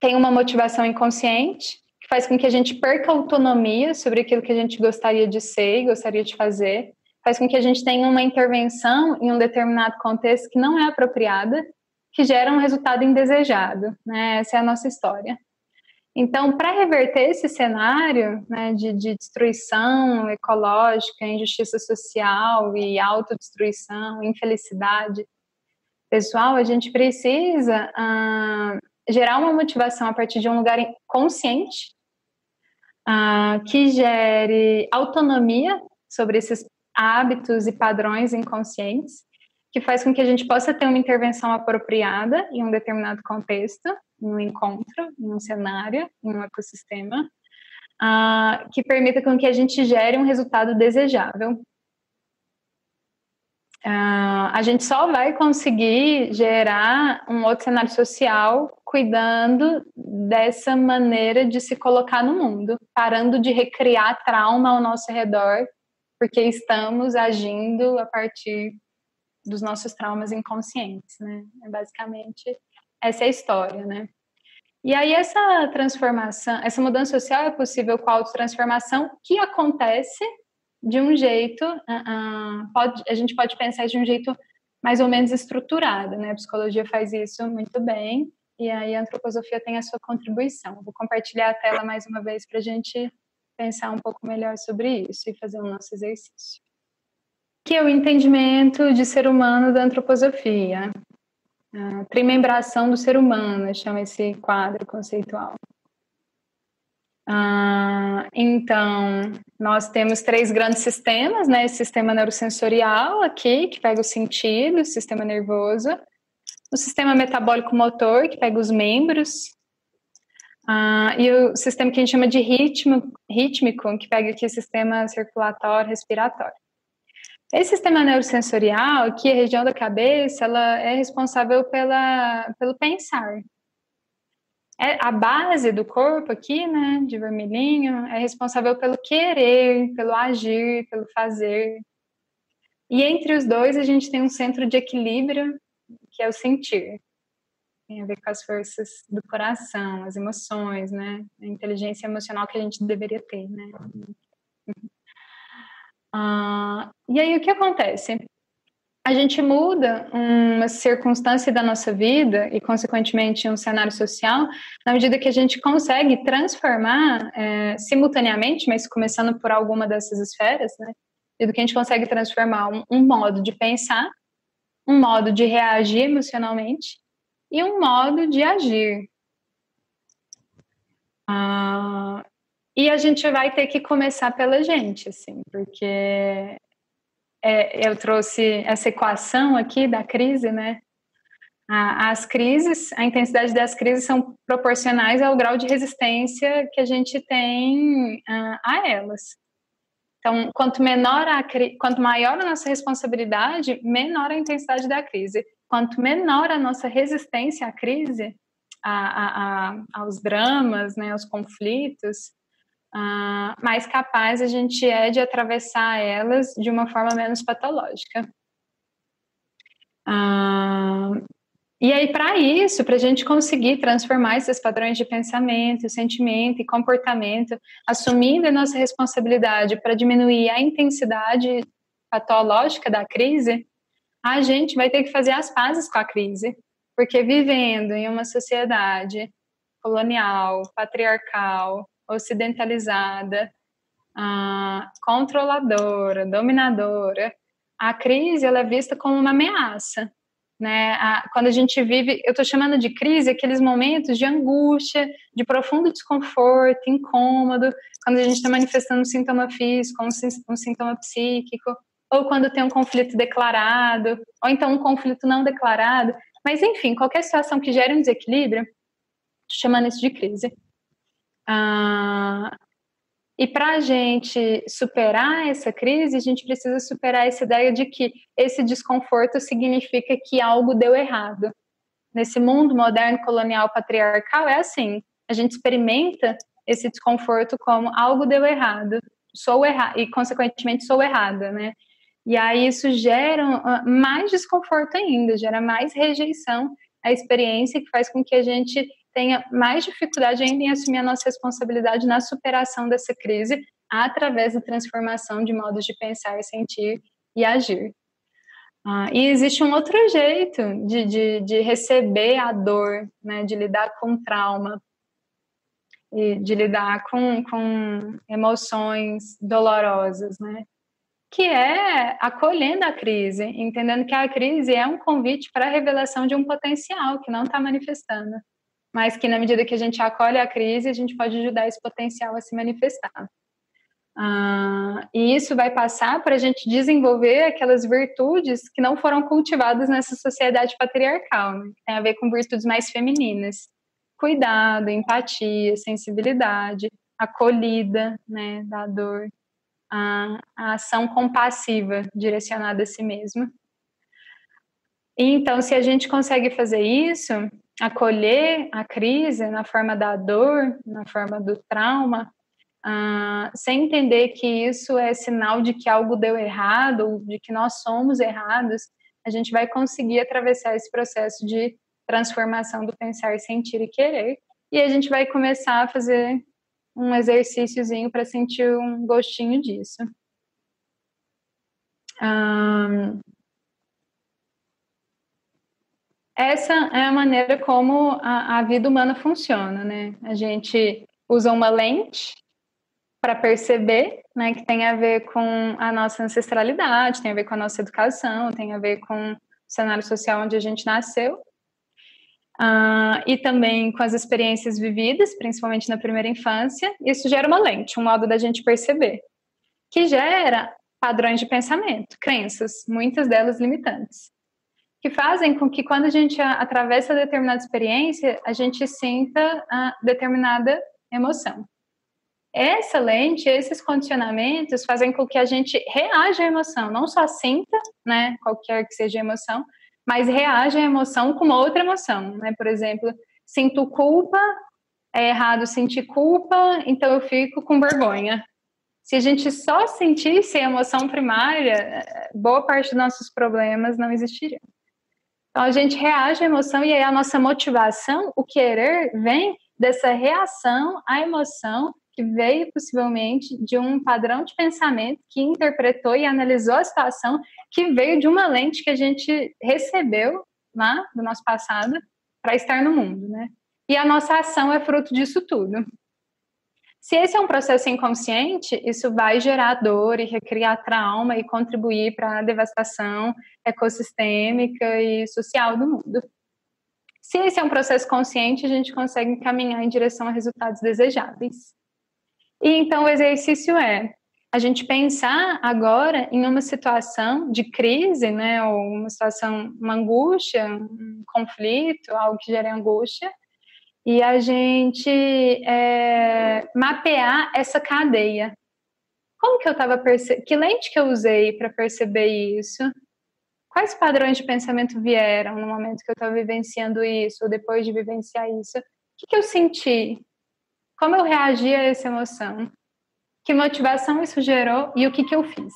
tem uma motivação inconsciente que faz com que a gente perca autonomia sobre aquilo que a gente gostaria de ser e gostaria de fazer, faz com que a gente tenha uma intervenção em um determinado contexto que não é apropriada, que gera um resultado indesejado, né? Essa é a nossa história. Então, para reverter esse cenário né, de, de, destruição ecológica, injustiça social e autodestruição, infelicidade pessoal, a gente precisa uh, gerar uma motivação a partir de um lugar consciente uh, que gere autonomia sobre esses hábitos e padrões inconscientes, que faz com que a gente possa ter uma intervenção apropriada em um determinado contexto um encontro, um cenário, um ecossistema, uh, que permita com que a gente gere um resultado desejável. Uh, a gente só vai conseguir gerar um outro cenário social cuidando dessa maneira de se colocar no mundo, parando de recriar trauma ao nosso redor, porque estamos agindo a partir dos nossos traumas inconscientes, né? É basicamente essa é a história, né? E aí essa transformação, essa mudança social é possível com a autotransformação que acontece de um jeito, uh, uh, pode, a gente pode pensar de um jeito mais ou menos estruturado, né? A psicologia faz isso muito bem e aí a antroposofia tem a sua contribuição. Vou compartilhar a tela mais uma vez para a gente pensar um pouco melhor sobre isso e fazer o nosso exercício. Que é o entendimento de ser humano da antroposofia a trimembração do ser humano, chama esse quadro conceitual. Ah, então, nós temos três grandes sistemas, né? Sistema neurosensorial aqui, que pega o sistema nervoso, o sistema metabólico motor, que pega os membros, ah, e o sistema que a gente chama de ritmo, rítmico, que pega aqui o sistema circulatório, respiratório. Esse sistema neurosensorial, aqui a região da cabeça, ela é responsável pela, pelo pensar. É, a base do corpo aqui, né, de vermelhinho, é responsável pelo querer, pelo agir, pelo fazer. E entre os dois a gente tem um centro de equilíbrio, que é o sentir. Tem a ver com as forças do coração, as emoções, né, a inteligência emocional que a gente deveria ter, né. Ah, e aí o que acontece? A gente muda uma circunstância da nossa vida e, consequentemente, um cenário social, na medida que a gente consegue transformar é, simultaneamente, mas começando por alguma dessas esferas, né? do que a gente consegue transformar um, um modo de pensar, um modo de reagir emocionalmente e um modo de agir. Ah, e a gente vai ter que começar pela gente, assim, porque é, eu trouxe essa equação aqui da crise, né? As crises, a intensidade das crises são proporcionais ao grau de resistência que a gente tem a elas. Então, quanto menor a quanto maior a nossa responsabilidade, menor a intensidade da crise. Quanto menor a nossa resistência à crise, a, a, a, aos dramas, né, aos conflitos, uh, mais capaz a gente é de atravessar elas de uma forma menos patológica. Uh, e aí, para isso, para a gente conseguir transformar esses padrões de pensamento, sentimento e comportamento, assumindo a nossa responsabilidade para diminuir a intensidade patológica da crise, a gente vai ter que fazer as pazes com a crise, porque vivendo em uma sociedade colonial, patriarcal, ocidentalizada, controladora, dominadora, a crise ela é vista como uma ameaça. Né? A, quando a gente vive, eu estou chamando de crise aqueles momentos de angústia, de profundo desconforto, incômodo, quando a gente está manifestando um sintoma físico, um, um sintoma psíquico, ou quando tem um conflito declarado, ou então um conflito não declarado, mas enfim, qualquer situação que gere um desequilíbrio, chamando isso de crise. Ah, e para a gente superar essa crise, a gente precisa superar essa ideia de que esse desconforto significa que algo deu errado. Nesse mundo moderno, colonial, patriarcal, é assim: a gente experimenta esse desconforto como algo deu errado, sou errado e consequentemente sou errada, né? E aí isso gera ah, mais desconforto ainda, gera mais rejeição à experiência que faz com que a gente tenha mais dificuldade ainda em assumir a nossa responsabilidade na superação dessa crise através da transformação de modos de pensar, sentir e agir. Ah, e existe um outro jeito de, de, de receber a dor, né, de lidar com trauma, de lidar com, com emoções dolorosas, né? Que é acolhendo a crise, entendendo que a crise é um convite para a revelação de um potencial que não está manifestando, mas que na medida que a gente acolhe a crise, a gente pode ajudar esse potencial a se manifestar. Ah, e isso vai passar para a gente desenvolver aquelas virtudes que não foram cultivadas nessa sociedade patriarcal, né? que tem a ver com virtudes mais femininas. Cuidado, empatia, sensibilidade, acolhida né, da dor, a, a ação compassiva direcionada a si mesmo. E então, se a gente consegue fazer isso, acolher a crise na forma da dor, na forma do trauma, ah, sem entender que isso é sinal de que algo deu errado, de que nós somos errados, a gente vai conseguir atravessar esse processo de transformação do pensar, sentir e querer, e a gente vai começar a fazer um exercíciozinho para sentir um gostinho disso. Um, essa é a maneira como a, a, vida humana funciona, né? A gente usa uma lente para perceber, né, que tem a ver com a nossa ancestralidade, tem a ver com a nossa educação, tem a ver com o cenário social onde a gente nasceu, uh, e também com as experiências vividas, principalmente na primeira infância. Isso gera uma lente, um modo da gente perceber, que gera padrões de pensamento, crenças, muitas delas limitantes, que fazem com que quando a gente atravessa determinada experiência, a gente sinta uh, determinada emoção. Essa lente, esses condicionamentos fazem com que a gente reaja à emoção, não só sinta, né, qualquer que seja a emoção, mas reaja à emoção com outra emoção, né? Por exemplo, sinto culpa, é errado sentir culpa, então eu fico com vergonha. Se a gente só sentisse a emoção primária, boa parte dos nossos problemas não existiriam. Então a gente reage à emoção e aí a nossa motivação, o querer, vem dessa reação à emoção que veio possivelmente de um padrão de pensamento que interpretou e analisou a situação, que veio de uma lente que a gente recebeu lá do nosso passado para estar no mundo, né? E a nossa ação é fruto disso tudo. Se esse é um processo inconsciente, isso vai gerar dor e recriar trauma e contribuir para a devastação ecossistêmica e social do mundo. Se esse é um processo consciente, a gente consegue caminhar em direção a resultados desejáveis. E então o exercício é a gente pensar agora em uma situação de crise, né, ou uma situação, uma angústia, um conflito, algo que gere angústia, e a gente é, mapear essa cadeia. Como que eu estava percebendo? Que lente que eu usei para perceber isso? Quais padrões de pensamento vieram no momento que eu estava vivenciando isso, ou depois de vivenciar isso? O que, que eu senti? Como eu reagi a essa emoção? Que motivação isso gerou e o que, que eu fiz?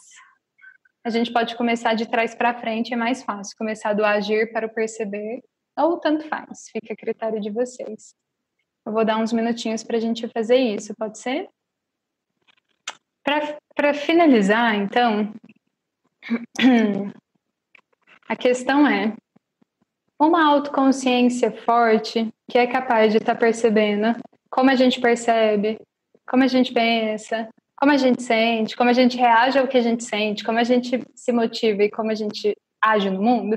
A gente pode começar de trás para frente, é mais fácil. Começar do agir para o perceber, ou tanto faz, fica a critério de vocês. Eu vou dar uns minutinhos para a gente fazer isso, pode ser? Para finalizar, então, a questão é: uma autoconsciência forte que é capaz de estar tá percebendo como a gente percebe, como a gente pensa, como a gente sente, como a gente reage ao que a gente sente, como a gente se motiva e como a gente age no mundo,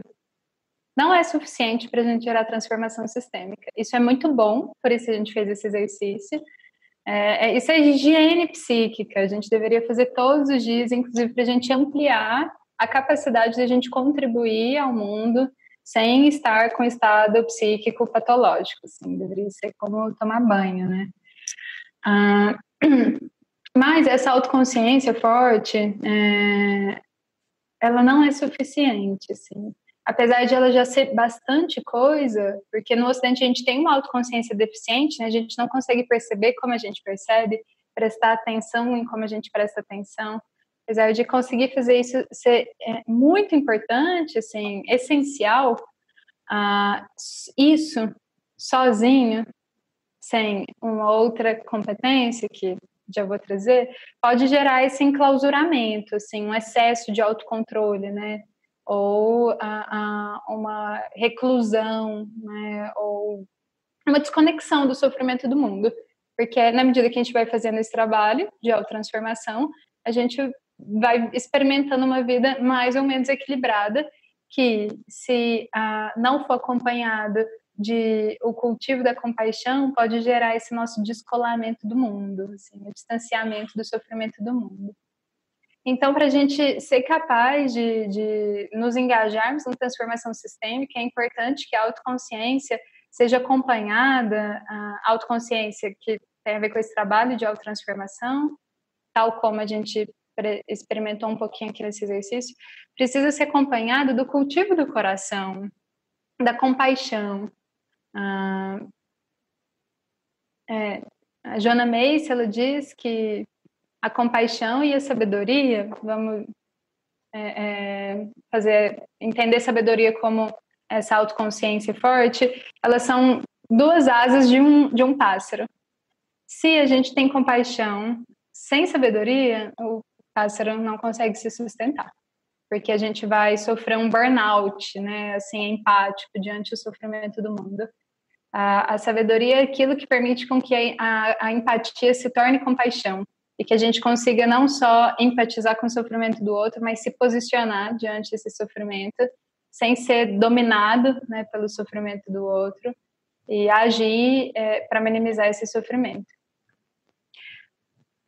não é suficiente para a gente gerar transformação sistêmica. Isso é muito bom, por isso a gente fez esse exercício. É, é isso é higiene psíquica, a gente deveria fazer todos os dias, inclusive para a gente ampliar a capacidade de a gente contribuir ao mundo sem estar com estado psíquico patológico, assim, deveria ser como tomar banho, né? Ah, mas essa autoconsciência forte, é, ela não é suficiente, assim. Apesar de ela já ser bastante coisa, porque no Ocidente a gente tem uma autoconsciência deficiente, né? a gente não consegue perceber como a gente percebe, prestar atenção em como a gente presta atenção apesar de conseguir fazer isso ser é, muito importante, assim, essencial, isso sozinho, sem uma outra competência que já vou trazer, pode gerar esse enclausuramento, assim, um excesso de autocontrole, né? Ou uh, uh, uma reclusão, né? Ou uma desconexão do sofrimento do mundo. porque na medida que a gente vai fazendo esse trabalho de autotransformação, a gente vai experimentando uma vida mais ou menos equilibrada, que se ah, não for acompanhado de o cultivo da compaixão, pode gerar esse nosso descolamento do mundo, assim, o distanciamento do sofrimento do mundo. Então, para a gente ser capaz de, de nos engajarmos na transformação sistêmica, é importante que a autoconsciência seja acompanhada, a autoconsciência que tem a ver com esse trabalho de autotransformação, tal como a gente experimentou um pouquinho aqui nesse exercício, precisa ser acompanhado do cultivo do coração, da compaixão. Ah, é, a Joana Mace, ela diz que a compaixão e a sabedoria, vamos é, é, fazer entender sabedoria como essa autoconsciência forte, elas são duas asas de um, de um pássaro. Se a gente tem compaixão sem sabedoria, o pássaro não consegue se sustentar, porque a gente vai sofrer um burnout, né, assim, empático diante do sofrimento do mundo. A, a sabedoria é aquilo que permite com que a, a empatia se torne compaixão e que a gente consiga não só empatizar com o sofrimento do outro, mas se posicionar diante desse sofrimento sem ser dominado né, pelo sofrimento do outro e agir é, para minimizar esse sofrimento.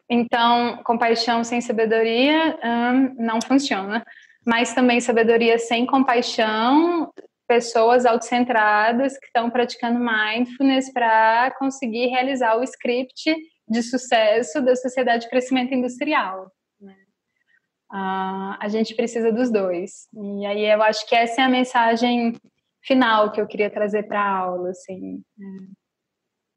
Então, compaixão sem sabedoria hum, não funciona, mas também sabedoria sem compaixão, pessoas autocentradas que estão praticando mindfulness para conseguir realizar o script de sucesso da sociedade de crescimento industrial. Uh, a gente precisa dos dois. E aí eu acho que essa é a mensagem final que eu queria trazer para a aula. Assim. Né.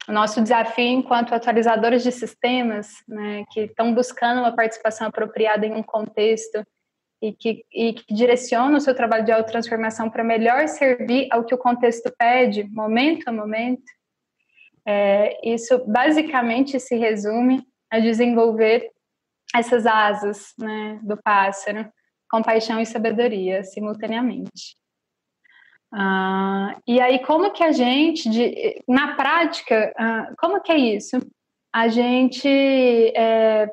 O nosso desafio enquanto atualizadores de sistemas, né, que estão buscando uma participação apropriada em um contexto e que, e que direciona o seu trabalho de autotransformação para melhor servir ao que o contexto pede, momento a momento, é, isso basicamente se resume a desenvolver essas asas né, do pássaro, compaixão e sabedoria simultaneamente. Ah, e aí, como que a gente, de, na prática, ah, como que é isso? A gente, é,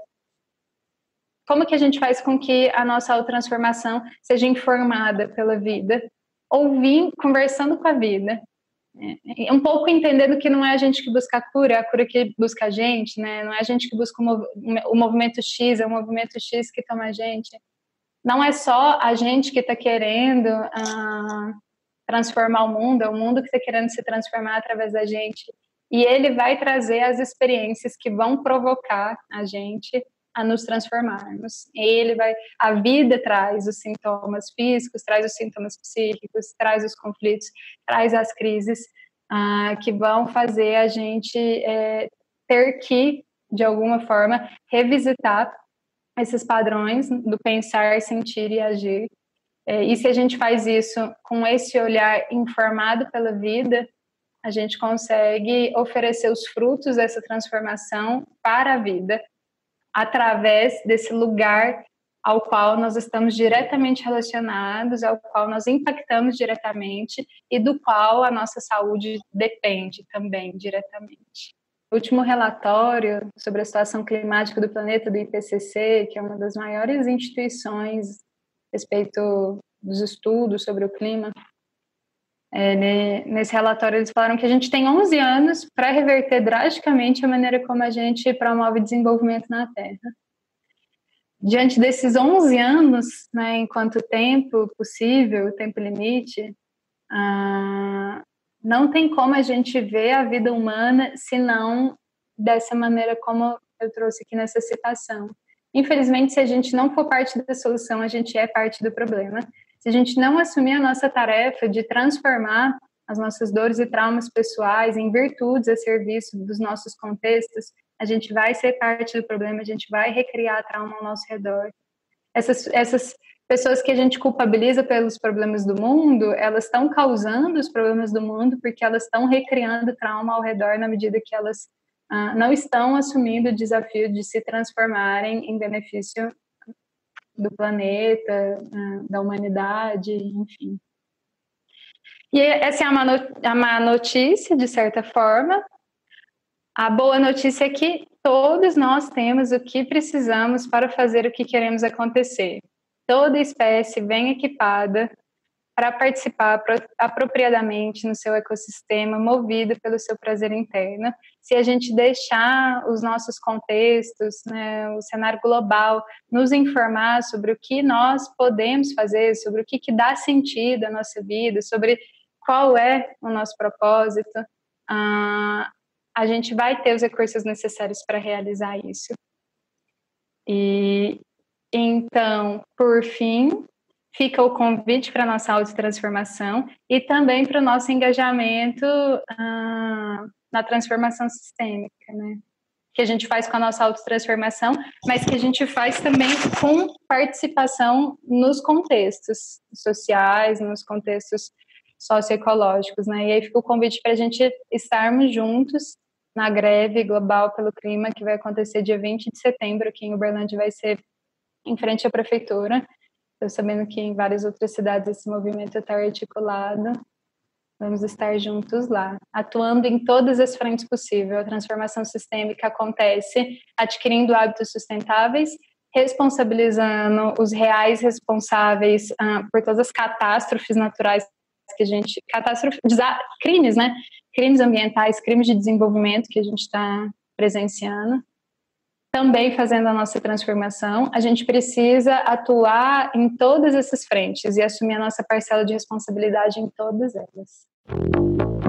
como que a gente faz com que a nossa autotransformação seja informada pela vida? Ouvir, conversando com a vida, é, um pouco entendendo que não é a gente que busca a cura, é a cura que busca a gente, né? Não é a gente que busca o, mov o movimento X, é o movimento X que toma a gente. Não é só a gente que está querendo uh, transformar o mundo, é o mundo que está querendo se transformar através da gente. E ele vai trazer as experiências que vão provocar a gente a nos transformarmos. Ele vai, a vida traz os sintomas físicos, traz os sintomas psíquicos, traz os conflitos, traz as crises ah, que vão fazer a gente é, ter que, de alguma forma, revisitar esses padrões do pensar, sentir e agir. É, e se a gente faz isso com esse olhar informado pela vida, a gente consegue oferecer os frutos dessa transformação para a vida através desse lugar ao qual nós estamos diretamente relacionados, ao qual nós impactamos diretamente e do qual a nossa saúde depende também diretamente. O último relatório sobre a situação climática do planeta do IPCC, que é uma das maiores instituições a respeito dos estudos sobre o clima, é, nesse relatório eles falaram que a gente tem 11 anos para reverter drasticamente a maneira como a gente promove desenvolvimento na Terra. Diante desses 11 anos, né, enquanto tempo possível, tempo limite, ah, não tem como a gente ver a vida humana se não dessa maneira como eu trouxe aqui nessa citação. Infelizmente, se a gente não for parte da solução, a gente é parte do problema se a gente não assumir a nossa tarefa de transformar as nossas dores e traumas pessoais em virtudes a serviço dos nossos contextos, a gente vai ser parte do problema, a gente vai recriar trauma ao nosso redor. Essas, essas pessoas que a gente culpabiliza pelos problemas do mundo, elas estão causando os problemas do mundo porque elas estão recriando trauma ao redor na medida que elas ah, não estão assumindo o desafio de se transformarem em benefício do planeta, né, da humanidade, enfim. E essa é a má notícia, de certa forma. A boa notícia é que todos nós temos o que precisamos para fazer o que queremos acontecer. Toda espécie vem equipada para participar apropriadamente no seu ecossistema, movido pelo seu prazer interno. Se a gente deixar os nossos contextos, né, o cenário global, nos informar sobre o que nós podemos fazer, sobre o que, que dá sentido à nossa vida, sobre qual é o nosso propósito, ah, a gente vai ter os recursos necessários para realizar isso. E então, por fim, fica o convite para a nossa autotransformação e também para o nosso engajamento ah, na transformação sistêmica, né? Que a gente faz com a nossa autotransformação, mas que a gente faz também com participação nos contextos sociais, nos contextos socioecológicos, né? E aí fica o convite para a gente estarmos juntos na greve global pelo clima que vai acontecer dia 20 de setembro aqui em Uberlândia, vai ser em frente à prefeitura. Estou sabendo que em várias outras cidades esse movimento está articulado. Vamos estar juntos lá, atuando em todas as frentes possíveis. A transformação sistêmica acontece adquirindo hábitos sustentáveis, responsabilizando os reais responsáveis ah, por todas as catástrofes naturais que a gente, catástrofes, crimes, né? Crimes ambientais, crimes de desenvolvimento que a gente está presenciando também fazendo a nossa transformação, a gente precisa atuar em todas essas frentes e assumir a nossa parcela de responsabilidade em todas elas.